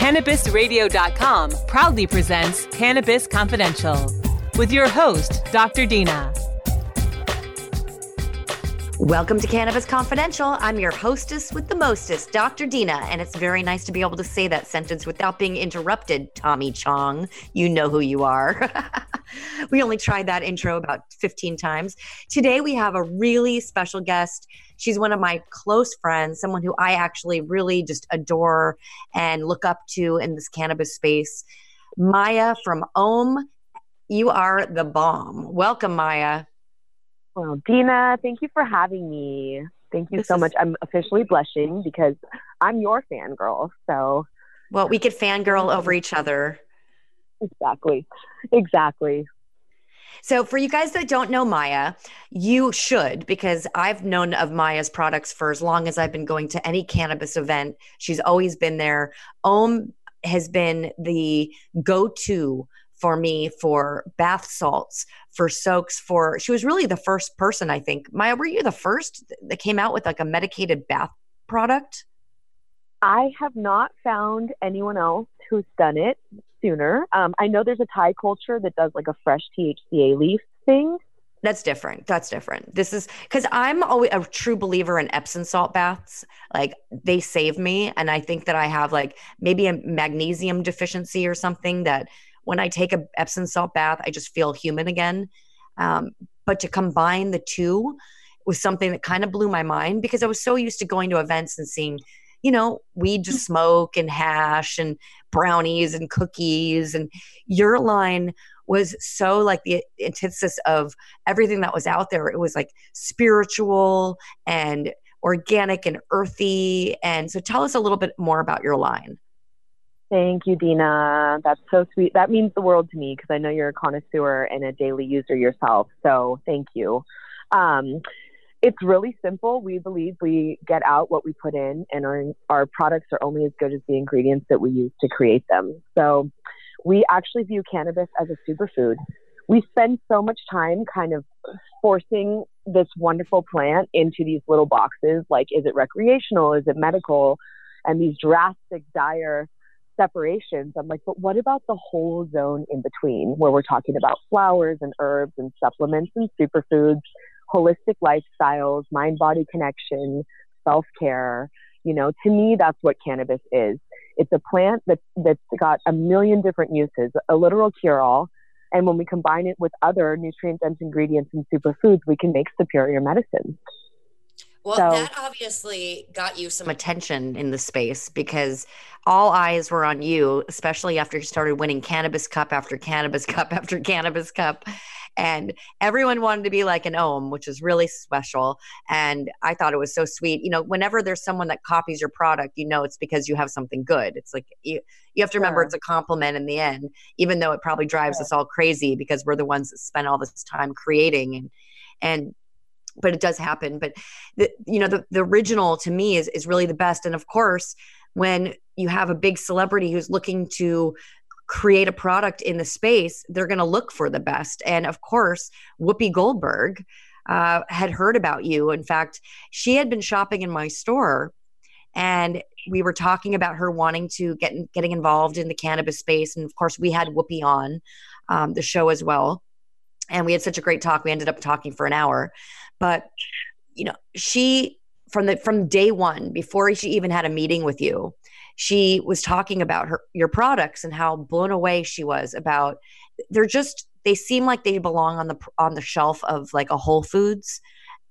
CannabisRadio.com proudly presents Cannabis Confidential with your host, Dr. Dina. Welcome to Cannabis Confidential. I'm your hostess with the mostest, Dr. Dina, and it's very nice to be able to say that sentence without being interrupted, Tommy Chong. You know who you are. we only tried that intro about 15 times. Today we have a really special guest. She's one of my close friends, someone who I actually really just adore and look up to in this cannabis space. Maya from Om, you are the bomb. Welcome, Maya. Well, Dina, thank you for having me. Thank you This so is- much. I'm officially blushing because I'm your fangirl. So, Well, we could fangirl over each other. exactly. Exactly. So, for you guys that don't know Maya, you should because I've known of Maya's products for as long as I've been going to any cannabis event. She's always been there. Om has been the go to for me for bath salts, for soaks, for she was really the first person, I think. Maya, were you the first that came out with like a medicated bath product? I have not found anyone else who's done it sooner. Um, I know there's a Thai culture that does like a fresh THCA leaf thing. That's different. That's different. This is because I'm always a true believer in Epsom salt baths. Like they save me. And I think that I have like maybe a magnesium deficiency or something that when I take a Epsom salt bath, I just feel human again. Um, but to combine the two was something that kind of blew my mind because I was so used to going to events and seeing, you know, weed to smoke and hash and brownies and cookies. And your line was so like the antithesis of everything that was out there. It was like spiritual and organic and earthy. And so tell us a little bit more about your line. Thank you, Dina. That's so sweet. That means the world to me because I know you're a connoisseur and a daily user yourself. So thank you. Um, it's really simple. We believe we get out what we put in, and our, our products are only as good as the ingredients that we use to create them. So we actually view cannabis as a superfood. We spend so much time kind of forcing this wonderful plant into these little boxes like, is it recreational? Is it medical? And these drastic, dire separations. I'm like, but what about the whole zone in between where we're talking about flowers and herbs and supplements and superfoods, holistic lifestyles, mind body connection, self care? You know, to me, that's what cannabis is. It's a plant that's, that's got a million different uses, a literal cure all. And when we combine it with other nutrient dense ingredients and superfoods, we can make superior medicines. Well, So- that obviously got you some attention in the space because all eyes were on you, especially after you started winning Cannabis Cup after Cannabis Cup after Cannabis Cup. And everyone wanted to be like an Om, which is really special. And I thought it was so sweet. You know, whenever there's someone that copies your product, you know it's because you have something good. It's like you, you have to remember Sure. it's a compliment in the end, even though it probably drives Sure. us all crazy because we're the ones that spend all this time creating and and but it does happen. But the you know the, the original to me is is really the best and of course when you have a big celebrity who's looking to create a product in the space they're going to look for the best. And of course whoopi goldberg uh, had heard about you. In fact she had been shopping in my store and we were talking about her wanting to get getting involved in the cannabis space. And of course we had whoopi on um, the show as well. And we had such a great talk we ended up talking for an hour. But you know she from the from day one before she even had a meeting with you she was talking about her your products and how blown away she was about they're just they seem like they belong on the on the shelf of like a whole foods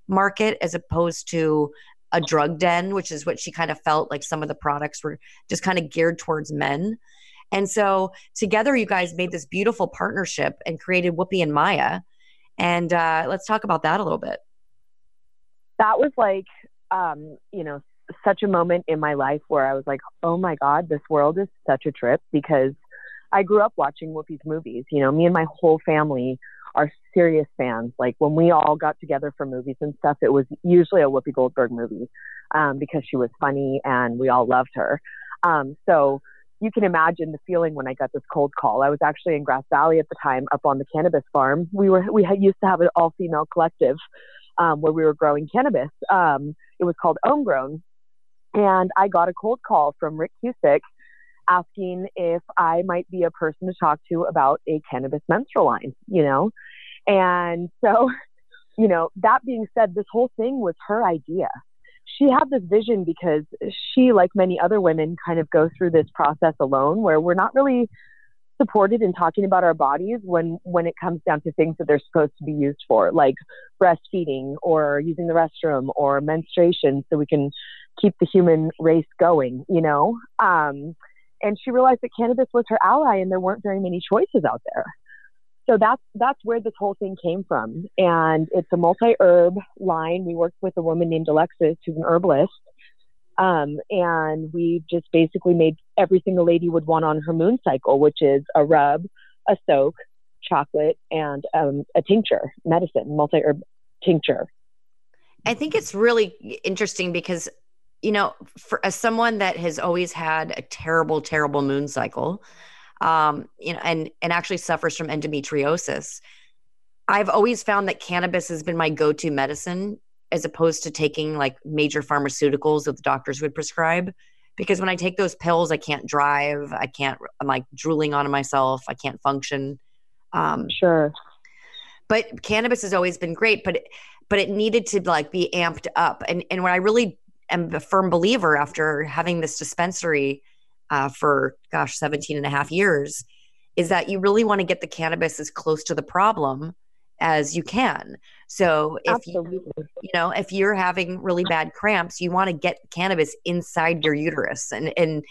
market as opposed to a drug den which is what she kind of felt like some of the products were just kind of geared towards men. And so together you guys made this beautiful partnership and created whoopi and maya. And uh, let's talk about that a little bit. That was like um, you know such a moment in my life where I was like, oh my god, this world is such a trip because I grew up watching Whoopi's movies. You know, me and my whole family are serious fans. Like when we all got together for movies and stuff, it was usually a Whoopi Goldberg movie um, because she was funny and we all loved her. Um, so you can imagine the feeling when I got this cold call. I was actually in Grass Valley at the time, up on the cannabis farm. We were we had used to have an all female collective um, where we were growing cannabis. Um, it was called Homegrown, and I got a cold call from Rick Cusick asking if I might be a person to talk to about a cannabis menstrual line. You know, and so you know that being said, this whole thing was her idea she had this vision because she, like many other women, kind of go through this process alone where we're not really supported in talking about our bodies when when it comes down to things that they're supposed to be used for like breastfeeding or using the restroom or menstruation so we can keep the human race going you know um, and she realized that cannabis was her ally and there weren't very many choices out there so that's that's where this whole thing came from. And it's a multi herb line. We worked with a woman named Alexis, who's an herbalist. Um, and we just basically made everything a lady would want on her moon cycle, which is a rub, a soak, chocolate, and um, a tincture, medicine, multi herb tincture. I think it's really interesting because, you know, for as someone that has always had a terrible, terrible moon cycle, um, you know, and and actually suffers from endometriosis. I've always found that cannabis has been my go-to medicine as opposed to taking like major pharmaceuticals that the doctors would prescribe. Because when I take those pills, I can't drive. I can't. I'm like drooling on myself. I can't function. Um, sure. But cannabis has always been great, but but it needed to like be amped up. And and when I really am a firm believer after having this dispensary uh, for gosh 17 and a half years is that you really want to get the cannabis as close to the problem as you can so if Absolutely. you you know if you're having really bad cramps you want to get cannabis inside your uterus and and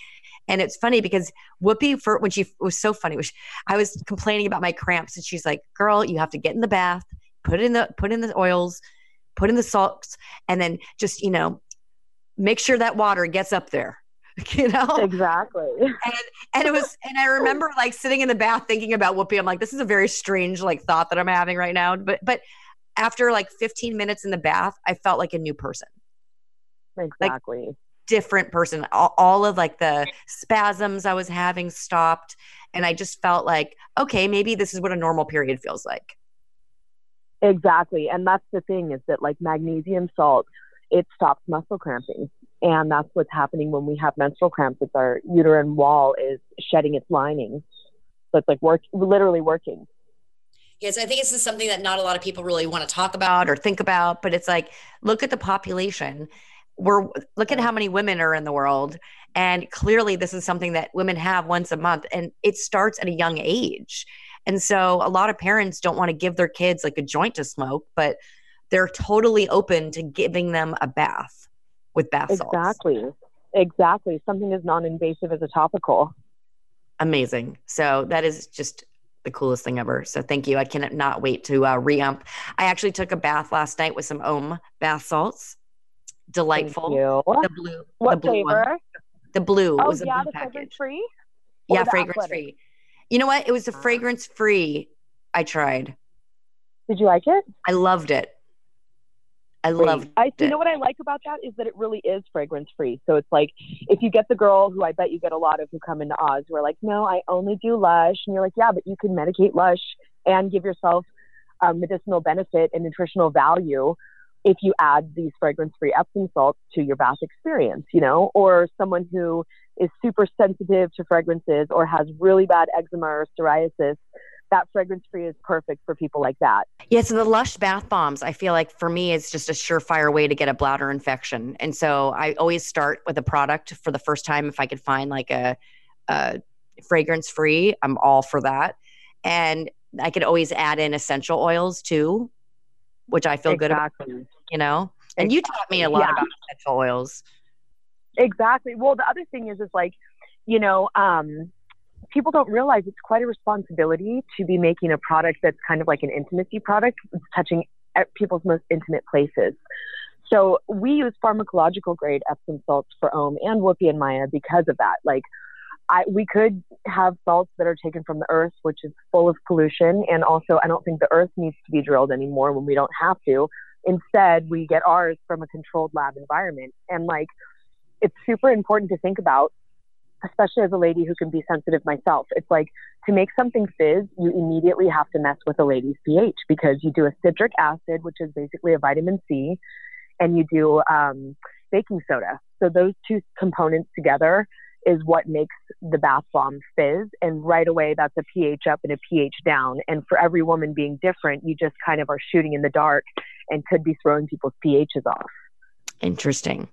and it's funny because Whoopi, for when she was so funny, was I was complaining about my cramps, and she's like, "Girl, you have to get in the bath, put in the put in the oils, put in the salts, and then just you know, make sure that water gets up there. you know? Exactly. And and it was and i remember like sitting in the bath thinking about whoopi. I'm like this is a very strange like thought that i'm having right now. But but after like 15 minutes in the bath i felt like a new person. Exactly. like, different person. All, all of like the spasms i was having stopped. And i just felt like okay maybe this is what a normal period feels like. Exactly. And that's the thing is that like magnesium salt it stops muscle cramping and that's what's happening when we have menstrual cramps. It's our uterine wall is shedding its lining. So it's like work, literally working. Yes, I think this is something that not a lot of people really want to talk about or think about, but it's like, look at the population. We're look at how many women are in the world. And clearly this is something that women have once a month and it starts at a young age. And so a lot of parents don't want to give their kids like a joint to smoke, but they're totally open to giving them a bath with bath salts. Exactly. Exactly. Something as non invasive as a topical. Amazing. So that is just the coolest thing ever. So thank you. I cannot wait to uh, reamp. I actually took a bath last night with some Om bath salts. Delightful. The blue. What the blue flavor? One. The blue. Oh, was yeah, blue the fragrance free? Yeah, fragrance free. You know what? It was a ah. fragrance free. I tried. Did you like it? I loved it. I love I you know what I like about that is that it really is fragrance free. So it's like if you get the girl who I bet you get a lot of who come into Oz who are like, no, I only do Lush, and you're like, yeah, but you can medicate Lush and give yourself um, medicinal benefit and nutritional value if you add these fragrance free Epsom salts to your bath experience, you know, or someone who is super sensitive to fragrances or has really bad eczema or psoriasis that fragrance free is perfect for people like that. Yeah, so the Lush bath bombs, I feel like for me, it's just a surefire way to get a bladder infection. And so I always start with a product for the first time. If I could find like a, a fragrance free, I'm all for that. And I could always add in essential oils too, which I feel exactly. good about, you know? And exactly. you taught me a lot yeah. about essential oils. Exactly. Well, the other thing is, is like, you know, um, people don't realize it's quite a responsibility to be making a product that's kind of like an intimacy product, touching people's most intimate places. So we use pharmacological grade Epsom salts for Om and Whoopi and Maya because of that. Like I, we could have salts that are taken from the earth, which is full of pollution. And also, I don't think the earth needs to be drilled anymore when we don't have to. Instead, we get ours from a controlled lab environment. And like, it's super important to think about, especially as a lady who can be sensitive myself. It's like to make something fizz, you immediately have to mess with a lady's pH because you do a citric acid, which is basically a vitamin C, and you do um, baking soda. So those two components together is what makes the bath bomb fizz. And right away, that's a pH up and a pH down. And for every woman being different, you just kind of are shooting in the dark and could be throwing people's pHs off. Interesting.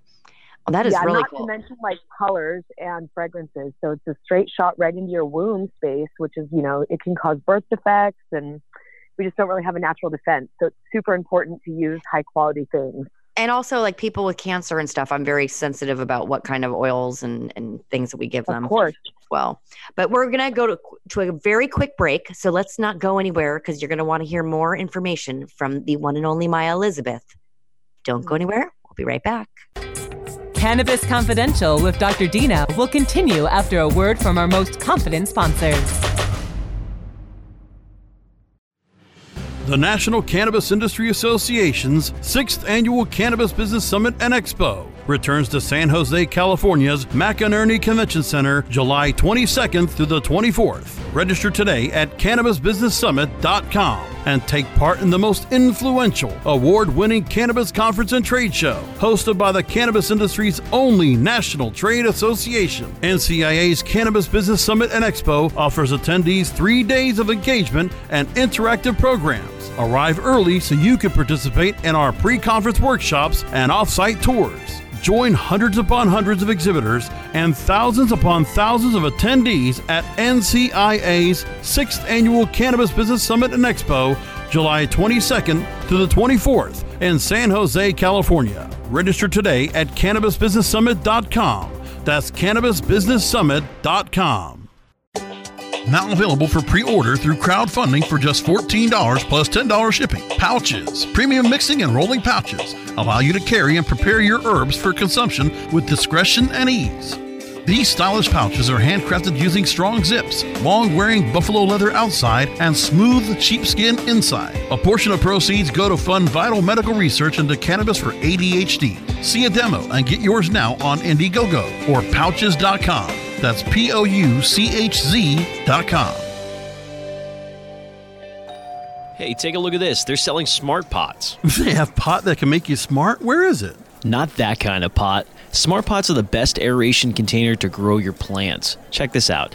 Well, that is yeah, really not cool. to mention like colors and fragrances. So it's a straight shot right into your womb space, which is, you know, it can cause birth defects and we just don't really have a natural defense. So it's super important to use high quality things. And also like people with cancer and stuff i'm very sensitive about what kind of oils and, and things that we give them of course. well. But we're going to go to, to a very quick break so let's not go anywhere because you're going to want to hear more information from the one and only maya elisabeth. Don't go mm-hmm. anywhere. We'll be right back cannabis confidential with dr dina will continue after a word from our most confident sponsors the National Cannabis Industry Association's sixth annual Cannabis Business Summit and Expo returns to San Jose, California's McEnery Convention Center July 22nd through the 24th. Register today at CannabisBusinessSummit.com and take part in the most influential, award winning cannabis conference and trade show, hosted by the cannabis industry's only national trade association. NCIA's Cannabis Business Summit and Expo offers attendees three days of engagement and interactive programs. Arrive early so you can participate in our pre conference workshops and off site tours. Join hundreds upon hundreds of exhibitors and thousands upon thousands of attendees at NCIA's 6th Annual Cannabis Business Summit and Expo, July 22nd to the 24th in San Jose, California. Register today at CannabisBusinessSummit.com. That's CannabisBusinessSummit.com now available for pre-order through crowdfunding for just $14 plus $10 shipping. Pouches, premium mixing and rolling pouches, allow you to carry and prepare your herbs for consumption with discretion and ease. These stylish pouches are handcrafted using strong zips, long wearing buffalo leather outside, and smooth sheepskin inside. A portion of proceeds go to fund vital medical research into cannabis for ADHD. See a demo and get yours now on Indiegogo or pouchz.com. That's P O U C H Z.com. Hey, take a look at this. They're selling smart pots. They have pot that can make you smart? Where is it? Not that kind of pot. Smart pots are the best aeration container to grow your plants. Check this out.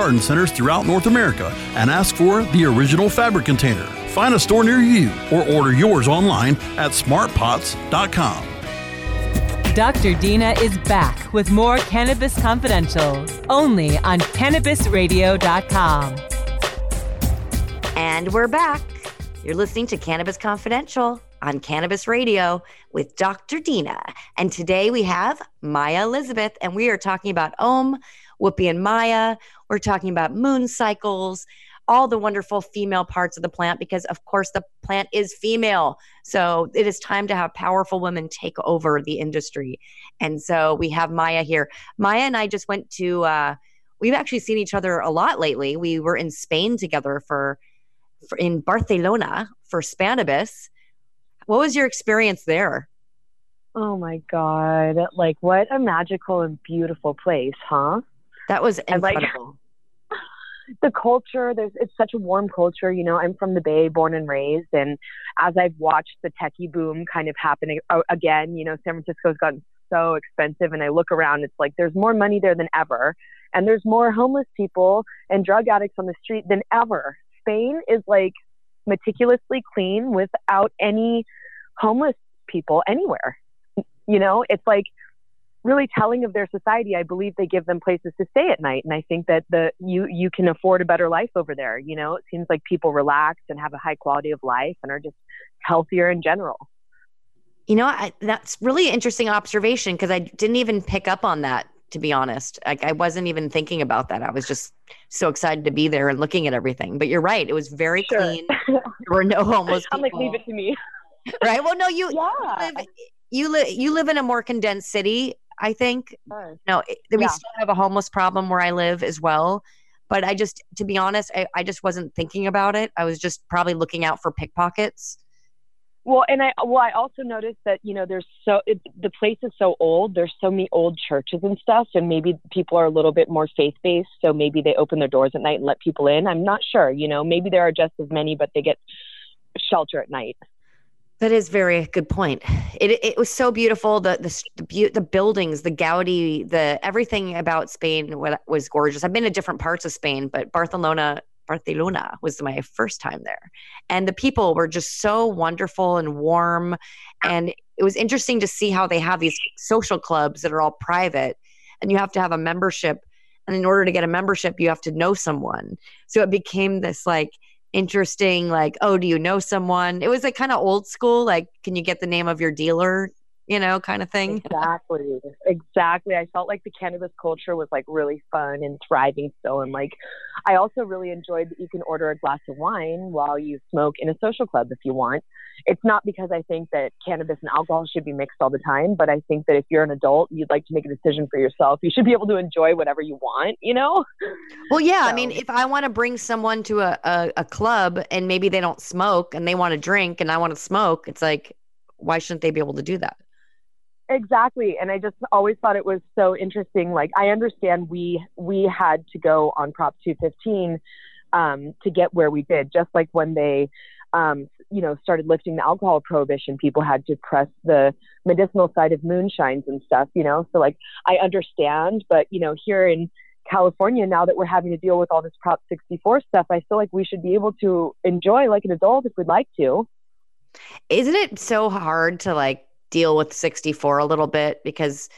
garden centers throughout North America and ask for the original fabric container. Find a store near you or order yours online at smartpots.com. Dr. Dina is back with more Cannabis Confidential, only on CannabisRadio.com. And we're back. You're listening to Cannabis Confidential on Cannabis Radio with Dr. Dina. And today we have Maya Elisabeth, and we are talking about Om, Whoopi and Maya. We're talking about moon cycles, all the wonderful female parts of the plant, because of course the plant is female. So it is time to have powerful women take over the industry. And so we have Maya here. Maya and I just went to, uh, we've actually seen each other a lot lately. We were in Spain together for, for in Barcelona for Spannabis. What was your experience there? Oh my God. Like, what a magical and beautiful place, huh? That was And, like, incredible. the culture. There's it's such a warm culture you know i'm from the bay born and raised and as i've watched the techie boom kind of happen again you know san francisco's gotten so expensive and i look around it's like there's more money there than ever and there's more homeless people and drug addicts on the street than ever. Spain is like meticulously clean without any homeless people anywhere. You know it's like really telling of their society. I believe they give them places to stay at night, and I think that the you you can afford a better life over there. You know, it seems like people relax and have a high quality of life and are just healthier in general. You know, I, that's really interesting observation because I didn't even pick up on that. To be honest, like I wasn't even thinking about that. I was just so excited to be there and looking at everything. But you're right; it was very sure. clean. there were no homeless. I'm like, leave it to me. right. Well, no, you. Yeah. You live, you live. You live in a more condensed city. I think. Sure. No, we yeah. still have a homeless problem where I live as well. But I just, to be honest, I, I just wasn't thinking about it. I was just probably looking out for pickpockets well, and I well, I also noticed that you know there's so it, the place is so old. There's so many old churches and stuff, and maybe people are a little bit more faith based. So maybe they open their doors at night and let people in. I'm not sure. You know, maybe there are just as many, but they get shelter at night. That is very good point. It it was so beautiful. The the the, the buildings, the Gaudi, the everything about Spain was gorgeous. I've been to different parts of Spain, but Barcelona Barcelona was my first time there. And the people were just so wonderful and warm. And it was interesting to see how they have these social clubs that are all private and you have to have a membership. And in order to get a membership, you have to know someone. So it became this like interesting, like, oh, do you know someone? It was like kind of old school, like, can you get the name of your dealer you know, kind of thing. Exactly. Exactly. I felt like the cannabis culture was like really fun and thriving still. And like, I also really enjoyed that you can order a glass of wine while you smoke in a social club if you want. It's not because I think that cannabis and alcohol should be mixed all the time, but I think that if you're an adult, you'd like to make a decision for yourself. You should be able to enjoy whatever you want, you know? Well, yeah. So. I mean, if I want to bring someone to a, a, a club and maybe they don't smoke and they want to drink and I want to smoke, it's like, why shouldn't they be able to do that? Exactly. And I just always thought it was so interesting. Like I understand we we had to go on Prop 215 um, to get where we did. Just like when they um, you know, started lifting the alcohol prohibition, people had to press the medicinal side of moonshines and stuff, you know. So like I understand, but you know, here in California, now that we're having to deal with all this Prop 64 stuff, I feel like we should be able to enjoy like an adult if we'd like to. Isn't it so hard to like deal with 64 a little bit because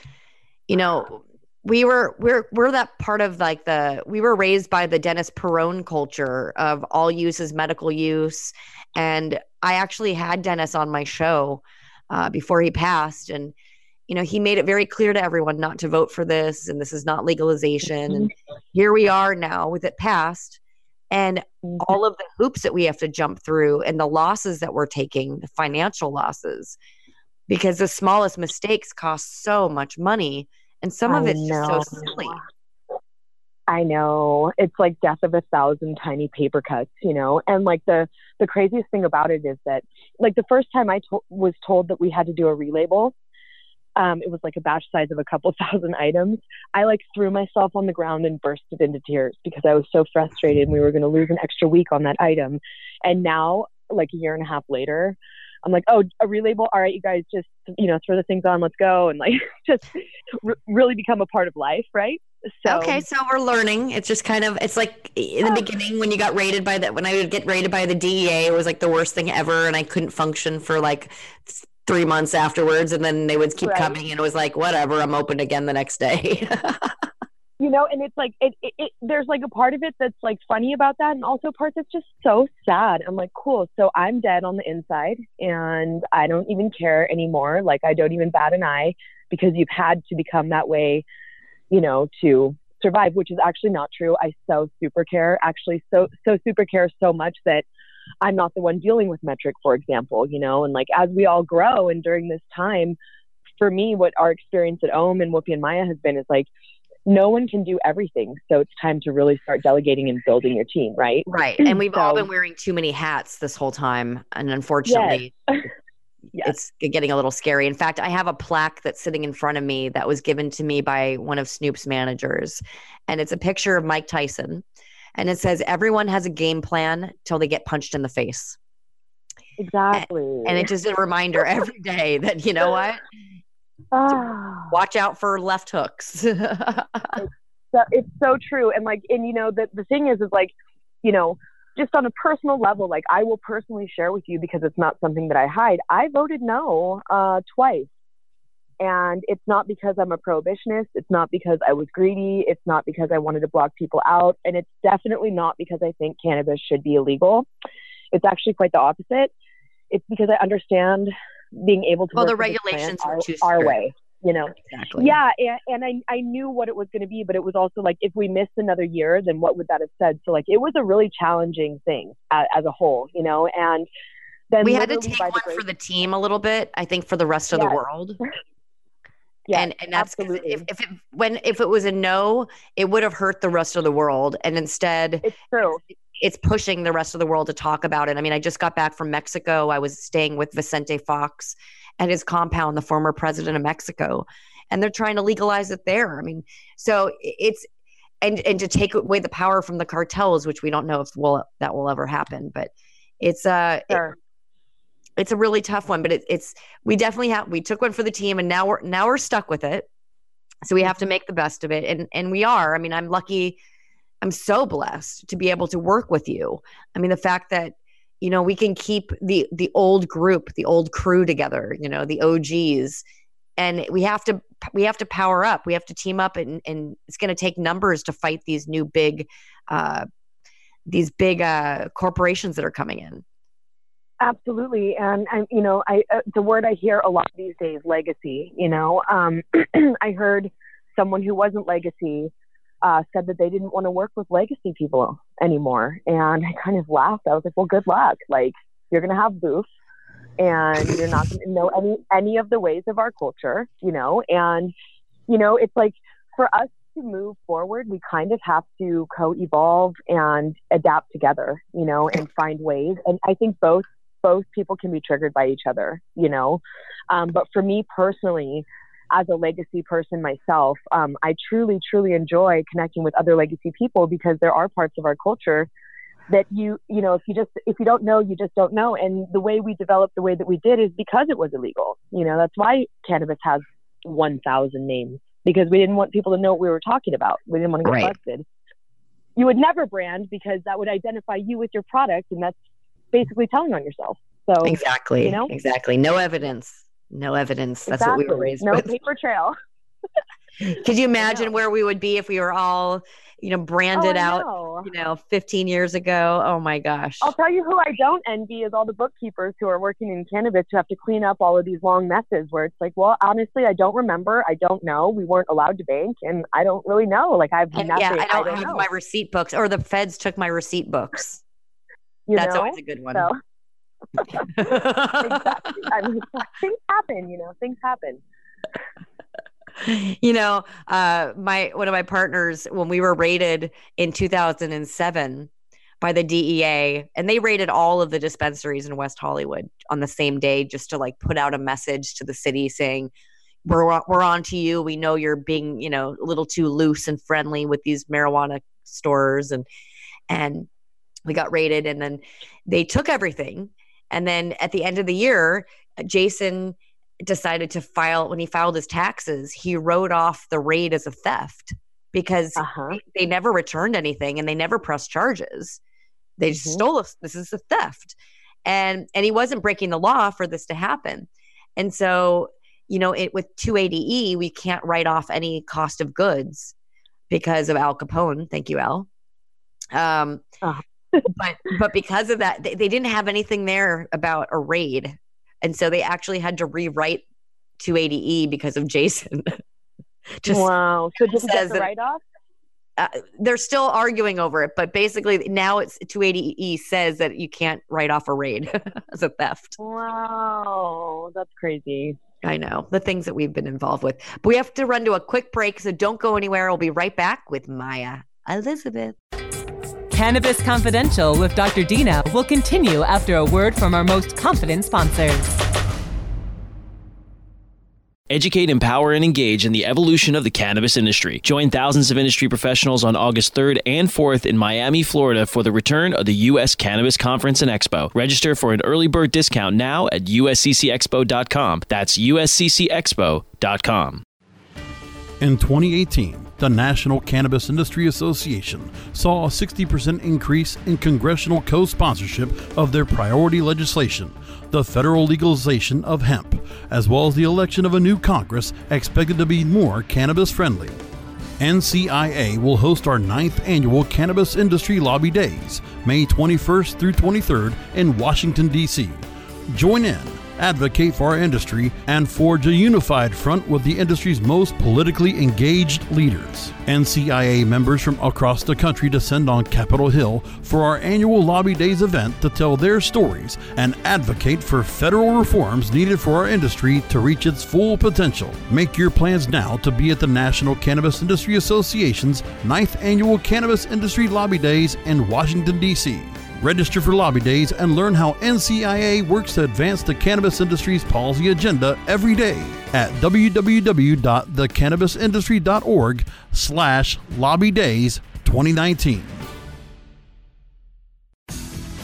you know we were we're we're that part of like the we were raised by the Dennis Peron culture of all use is medical use. And I actually had Dennis on my show uh, before he passed. And you know he made it very clear to everyone not to vote for this and this is not legalization. And mm-hmm. here we are now with it passed. And mm-hmm. all of the hoops that we have to jump through and the losses that we're taking the financial losses because the smallest mistakes cost so much money and some of it's just so silly. I know. It's like death of a thousand tiny paper cuts, you know? And like the the craziest thing about it is that like the first time I to- was told that we had to do a relabel, um, it was like a batch size of a couple thousand items. I like threw myself on the ground and bursted into tears because I was so frustrated and we were going to lose an extra week on that item. And now, like a year and a half later, I'm like, oh, a relabel. All right, you guys just, you know, throw the things on, let's go. And like, just r- really become a part of life. Right. So, okay. So we're learning. It's just kind of, it's like in the oh. beginning when you got rated by that, when I would get rated by the DEA, it was like the worst thing ever. And I couldn't function for like three months afterwards. And then they would keep right. coming and it was like, whatever, I'm open again the next day. you know and it's like it, it, it, there's like a part of it that's like funny about that and also part that's just so sad. I'm like cool. So i'm dead on the inside and i don't even care anymore. Like i don't even bat an eye because you've had to become that way you know to survive which is actually not true. I so super care actually so so super care so much that i'm not the one dealing with METRC for example you know and like as we all grow and during this time for me what our experience at Om and Whoopi and Maya has been is like no one can do everything. So it's time to really start delegating and building your team, right? Right. And we've so, all been wearing too many hats this whole time. And unfortunately, yes. yes. it's getting a little scary. In fact, I have a plaque that's sitting in front of me that was given to me by one of Snoop's managers. And it's a picture of Mike Tyson. And it says, Everyone has a game plan till they get punched in the face. Exactly. And, and it's just a reminder every day that, you know what? Ah. Watch out for left hooks. it's, so, it's so true. And like, and you know, the, the thing is, is like, you know, just on a personal level, like I will personally share with you because it's not something that I hide. I voted no uh, twice. And it's not because I'm a prohibitionist. It's not because I was greedy. It's not because I wanted to block people out. And it's definitely not because I think cannabis should be illegal. It's actually quite the opposite. It's because I understand being able to well the regulations are too our, our way you know? Exactly. Yeah and, and i i knew what it was going to be but it was also like if we missed another year then what would that have said? So like it was a really challenging thing as, as a whole you know? And then we had to take one the for the team a little bit i think for the rest of yes. the world. Yeah, and and that's if, if it when if it was a no, it would have hurt the rest of the world. And instead, it's true. It's pushing the rest of the world to talk about it. I mean, I just got back from Mexico. I was staying with Vicente Fox and his compound, the former president of Mexico, and they're trying to legalize it there. I mean, so it's and and to take away the power from the cartels, which we don't know if will that will ever happen, but it's uh sure. it, it's a really tough one, but it, it's we definitely have we took one for the team, and now we're now we're stuck with it. So we have to make the best of it, and and we are. I mean, I'm lucky. I'm so blessed to be able to work with you. I mean, the fact that you know we can keep the the old group, the old crew together. You know, the OGs, and we have to we have to power up. We have to team up, and and it's going to take numbers to fight these new big. Uh, these big uh, corporations that are coming in. Absolutely, and and you know, I uh, the word I hear a lot these days, legacy. You know, um, I heard someone who wasn't legacy uh, said that they didn't want to work with legacy people anymore, and I kind of laughed. I was like, well, good luck. Like you're gonna have booths, and you're not gonna know any any of the ways of our culture. You know, and you know, it's like for us to move forward, we kind of have to co-evolve and adapt together, you know, and find ways. And I think both both people can be triggered by each other, you know. Um, but for me personally, as a legacy person myself, um, I truly, truly enjoy connecting with other legacy people because there are parts of our culture that you, you know, if you just, if you don't know, you just don't know. And the way we developed the way that we did is because it was illegal. You know, that's why cannabis has 1,000 names because we didn't want people to know what we were talking about. We didn't want to get right. busted. You would never brand because that would identify you with your product, and that's basically telling on yourself. So exactly, you know, exactly. No evidence. No evidence. That's exactly. what we were raised no with. No paper trail. Could you imagine where we would be if we were all, you know, branded oh, out, you know, 15 years ago? Oh my gosh. I'll tell you who I don't envy is all the bookkeepers who are working in cannabis who have to clean up all of these long messes where it's like, well, honestly, I don't remember. I don't know. We weren't allowed to bank and I don't really know. Like I've nothing. Yeah, I don't, I don't have know. my receipt books or the feds took my receipt books. You That's know? always a good one. So, exactly. I mean, things happen, you know, things happen. You know, uh, my one of my partners when we were raided in 2007 by the DEA, and they raided all of the dispensaries in West Hollywood on the same day, just to like put out a message to the city saying, "We're we're on to you. We know you're being, you know, a little too loose and friendly with these marijuana stores and and we got raided and then they took everything and then at the end of the year jason decided to file when he filed his taxes he wrote off the raid as a theft because uh-huh. they, never returned anything and they never pressed charges. They mm-hmm. stole us. This is a theft. And and he wasn't breaking the law for this to happen. And so you know it with 280e we can't write off any cost of goods because of al capone. Thank you al. Um, uh-huh but but because of that, they, they didn't have anything there about a raid, and so they actually had to rewrite 280e because of Jason. Just wow! So just get the write off? Uh, they're still arguing over it, but basically now it's 280e says that you can't write off a raid as a theft. Wow, that's crazy. I know the things that we've been involved with. But we have to run to a quick break, so don't go anywhere. We'll be right back with Maya Elisabeth. Cannabis Confidential with Dr. Dina will continue after a word from our most confident sponsors. Educate, empower, and engage in the evolution of the cannabis industry. Join thousands of industry professionals on August 3rd and 4th in Miami, Florida for the return of the U.S. Cannabis Conference and Expo. Register for an early bird discount now at usccexpo.com. That's usccexpo.com. In 2018, the National Cannabis Industry Association saw a 60% increase in congressional co sponsorship of their priority legislation, the federal legalization of hemp, as well as the election of a new Congress expected to be more cannabis friendly. NCIA will host our ninth annual Cannabis Industry Lobby Days, May 21st through 23rd in Washington, D.C. Join in advocate for our industry, and forge a unified front with the industry's most politically engaged leaders. NCIA members from across the country descend on Capitol Hill for our annual Lobby Days event to tell their stories and advocate for federal reforms needed for our industry to reach its full potential. Make your plans now to be at the National Cannabis Industry Association's 9th Annual Cannabis Industry Lobby Days in Washington, D.C. Register for lobby days and learn how NCIA works to advance the cannabis industry's policy agenda every day at www.thecannabisindustry.org slash lobby days 2019.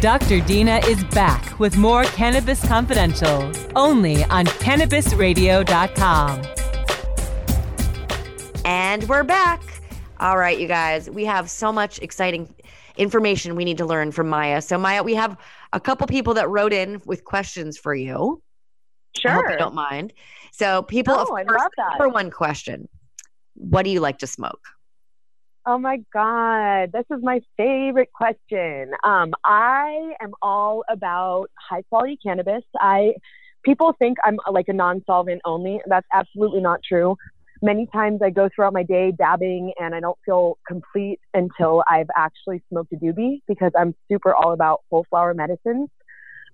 Dr. Dina is back with more Cannabis Confidential, only on CannabisRadio.com. And we're back. All right, you guys, we have so much exciting information we need to learn from Maya. So, Maya, we have a couple people that wrote in with questions for you. Sure. I hope you don't mind. So, people, No, of I course, love that. number one question What do you like to smoke? Oh my God, this is my favorite question. Um, I am all about high quality cannabis. I people think I'm uh, like a non-solvent only. That's absolutely not true. Many times I go throughout my day dabbing and I don't feel complete until I've actually smoked a doobie because I'm super all about whole flower medicines.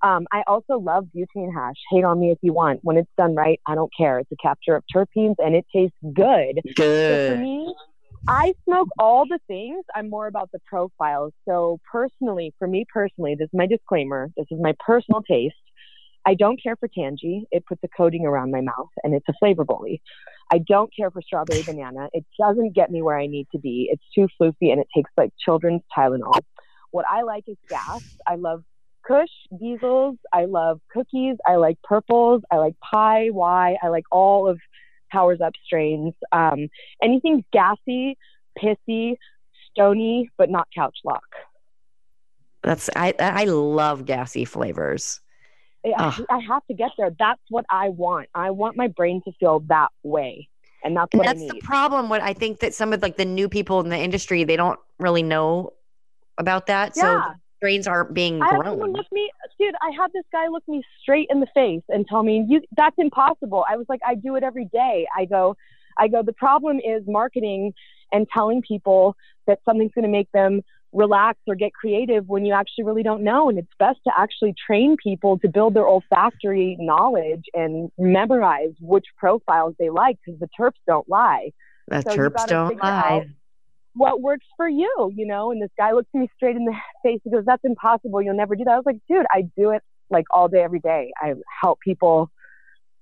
Um, I also love butane hash. Hate on me if you want. When it's done right, I don't care. It's a capture of terpenes and it tastes good. So for Good. me, I smoke all the things. I'm more about the profiles. So personally, for me personally, this is my disclaimer. This is my personal taste. I don't care for Tangie. It puts a coating around my mouth and it's a flavor bully. I don't care for strawberry banana. It doesn't get me where I need to be. It's too floofy and it takes like children's Tylenol. What I like is gas. I love Kush, diesels. I love cookies. I like purples. I like pie, Why? I like all of Powers Up strains. Um, anything gassy, pissy, stony, but not couch lock. That's I I love gassy flavors. I, I have to get there. That's what I want. I want my brain to feel that way, and that's And that's the problem. What I think that some of like the new people in the industry, they don't really know about that. So Yeah. the strains aren't being I grown. look me, dude. I had this guy look me straight in the face and tell me, "You, that's impossible." I was like, "I do it every day." I go, I go. The problem is marketing and telling people that something's going to make them relax or get creative when you actually really don't know. And it's best to actually train people to build their olfactory knowledge and memorize which profiles they like because the terps don't lie The so you don't lie. out what works for you, you know? And this guy looks me straight in the face. He goes, That's impossible. You'll never do that. I was like, Dude, I do it like all day, every day. I help people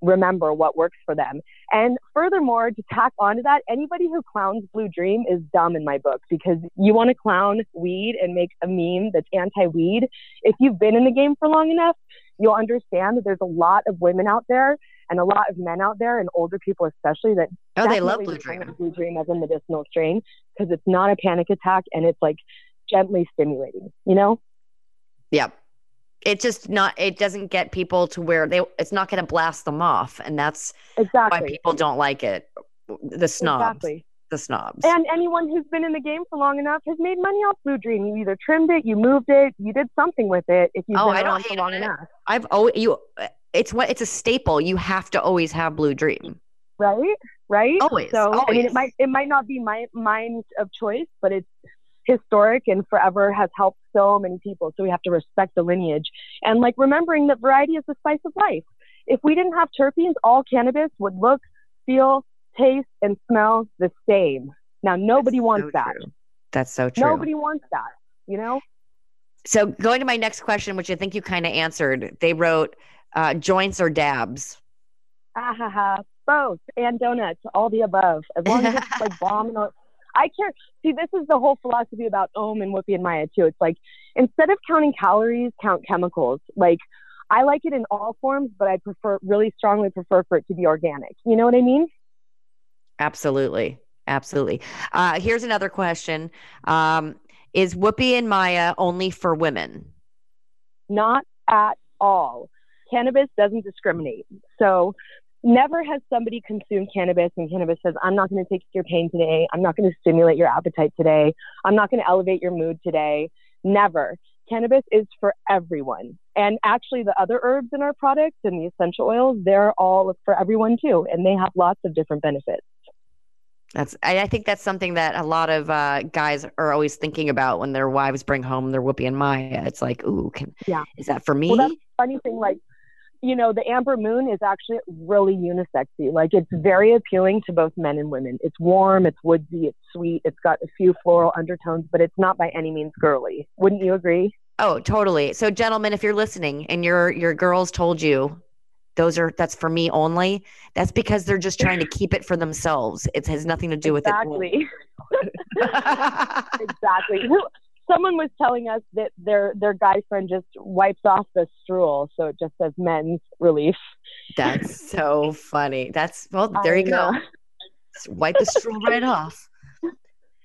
remember what works for them. And furthermore, to tack onto that, anybody who clowns Blue Dream is dumb in my book because you want to clown weed and make a meme that's anti weed. If you've been in the game for long enough, you'll understand that there's a lot of women out there and a lot of men out there and older people especially that Oh, they love Blue Dream. Blue Dream as a medicinal strain because it's not a panic attack and it's like gently stimulating, you know? Yep. It just not. It doesn't get people to where they. It's not going to blast them off, and that's exactly why people don't like it. The snobs. Exactly. The snobs. And anyone who's been in the game for long enough has made money off Blue Dream. You either trimmed it, you moved it, you did something with it if you've Oh, been I don't hate long on it. enough. I've always you. It's what it's a staple. You have to always have Blue Dream. Right? Right? Always, So I mean it might it might not be my mine of choice, but it's historic and forever has helped so many people. So we have to respect the lineage. And like remembering that variety is the spice of life. If we didn't have terpenes, all cannabis would look, feel, taste, and smell the same. Now nobody That's wants so that. true. That's so true. Nobody wants that, you know? So going to my next question, which I think you kind of answered, they wrote uh, joints or dabs. Ah, ha, ha. Both and donuts, all the above. As long as it's like bomb and I care. See, this is the whole philosophy about Om and Whoopi and Maya too. It's like instead of counting calories, count chemicals. Like I like it in all forms, but I prefer really strongly prefer for it to be organic. You know what I mean? Absolutely. Absolutely. Uh, here's another question. Um, is Whoopi and Maya only for women? Not at all. Cannabis doesn't discriminate. So never has somebody consumed cannabis and cannabis says, I'm not going to take your pain today. I'm not going to stimulate your appetite today. I'm not going to elevate your mood today. Never. Cannabis is for everyone. And actually, the other herbs in our products and the essential oils, they're all for everyone too. And they have lots of different benefits. That's I, I think that's something that a lot of uh, guys are always thinking about when their wives bring home their Whoopi and Maya. It's like, ooh, can, yeah, is that for me? Well, that's funny thing. Like, you know, the Amber Moon is actually really unisexy. Like, it's mm-hmm. very appealing to both men and women. It's warm, it's woodsy, it's sweet, it's got a few floral undertones, but it's not by any means girly. Wouldn't you agree? Oh, totally. So, gentlemen, if you're listening and your your girls told you those are that's for me only that's because they're just trying to keep it for themselves it has nothing to do exactly. with it Exactly. exactly someone was telling us that their their guy friend just wipes off the strul so it just says men's relief that's so funny that's well there I you know. go wipe the strul right off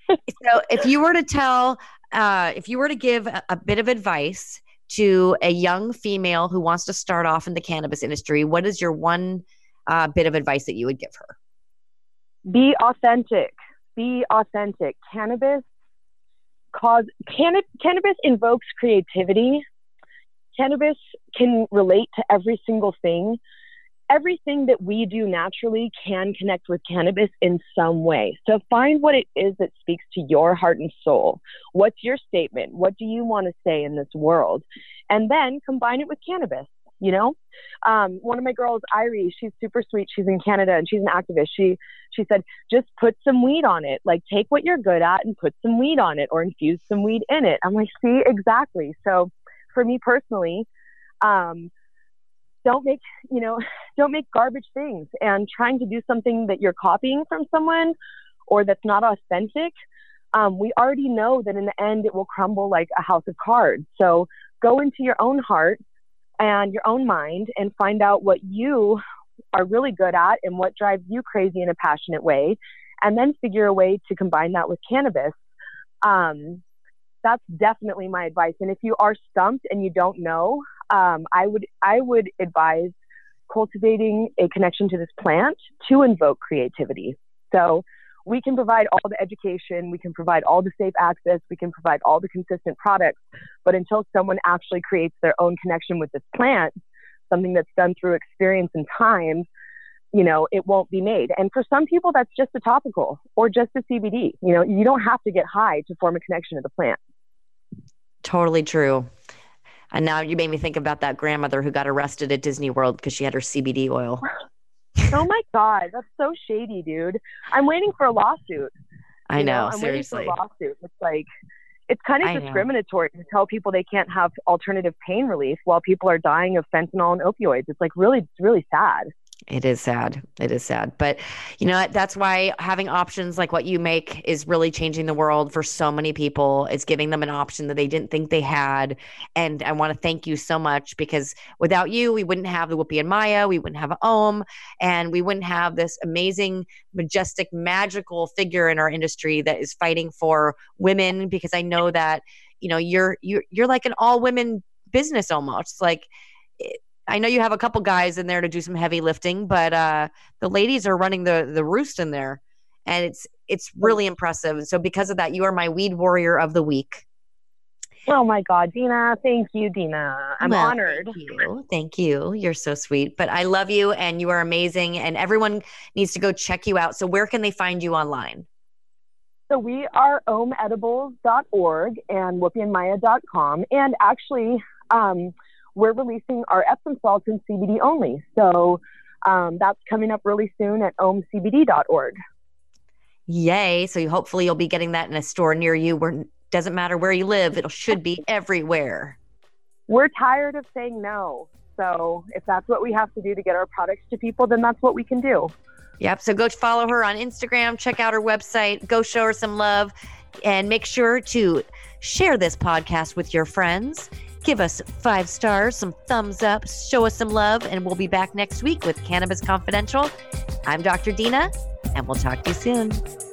so if you were to tell uh, if you were to give a, a bit of advice to a young female who wants to start off in the cannabis industry, what is your one uh, bit of advice that you would give her? Be authentic. Be authentic. Cannabis cause canna- cannabis invokes creativity. Cannabis can relate to every single thing everything that we do naturally can connect with cannabis in some way. So find what it is that speaks to your heart and soul. What's your statement? What do you want to say in this world? And then combine it with cannabis. You know, um, one of my girls, Irie, she's super sweet. She's in Canada and she's an activist. She she said, just put some weed on it. Like take what you're good at and put some weed on it, or infuse some weed in it. I'm like, see, exactly. So for me personally, um, don't make you know don't make garbage things and trying to do something that you're copying from someone or that's not authentic um, we already know that in the end it will crumble like a house of cards so go into your own heart and your own mind and find out what you are really good at and what drives you crazy in a passionate way and then figure a way to combine that with cannabis um, that's definitely my advice and if you are stumped and you don't know um, I would I would advise cultivating a connection to this plant to invoke creativity. So we can provide all the education, we can provide all the safe access, we can provide all the consistent products, but until someone actually creates their own connection with this plant, something that's done through experience and time, you know, it won't be made. And for some people, that's just a topical or just a CBD. You know, you don't have to get high to form a connection to the plant. Totally true. And now you made me think about that grandmother who got arrested at Disney World because she had her CBD oil. oh my God, that's so shady, dude. I'm waiting for a lawsuit. I know, know, I'm seriously. waiting for a lawsuit. It's like, it's kind of discriminatory to tell people they can't have alternative pain relief while people are dying of fentanyl and opioids. It's like really, it's really sad. It is sad. It is sad. But you know, that's why having options like what you make is really changing the world for so many people. It's giving them an option that they didn't think they had. And I want to thank you so much because without you, we wouldn't have the Whoopi and Maya, we wouldn't have Om, and we wouldn't have this amazing, majestic, magical figure in our industry that is fighting for women because I know that, you know, you're you're you're like an all women business almost. Like it, I know you have a couple guys in there to do some heavy lifting, but uh, the ladies are running the the roost in there, and it's it's really impressive. So because of that, you are my weed warrior of the week. Oh my God, Dina! Thank you, Dina. I'm well, honored. Thank you. Thank you. You're so sweet. But I love you, and you are amazing. And everyone needs to go check you out. So where can they find you online? So we are omedibles.org and whoopiandmaya.com. And actually, um, we're releasing our Epsom salts in CBD only. So um, that's coming up really soon at omcbd.org. Yay. So hopefully you'll be getting that in a store near you. We're doesn't matter where you live, it should be everywhere. We're tired of saying no. So if that's what we have to do to get our products to people, then that's what we can do. Yep. So go follow her on Instagram, check out her website, go show her some love, and make sure to share this podcast with your friends. Give us five stars, some thumbs up, show us some love, and we'll be back next week with Cannabis Confidential. I'm Dr. Dina, and we'll talk to you soon.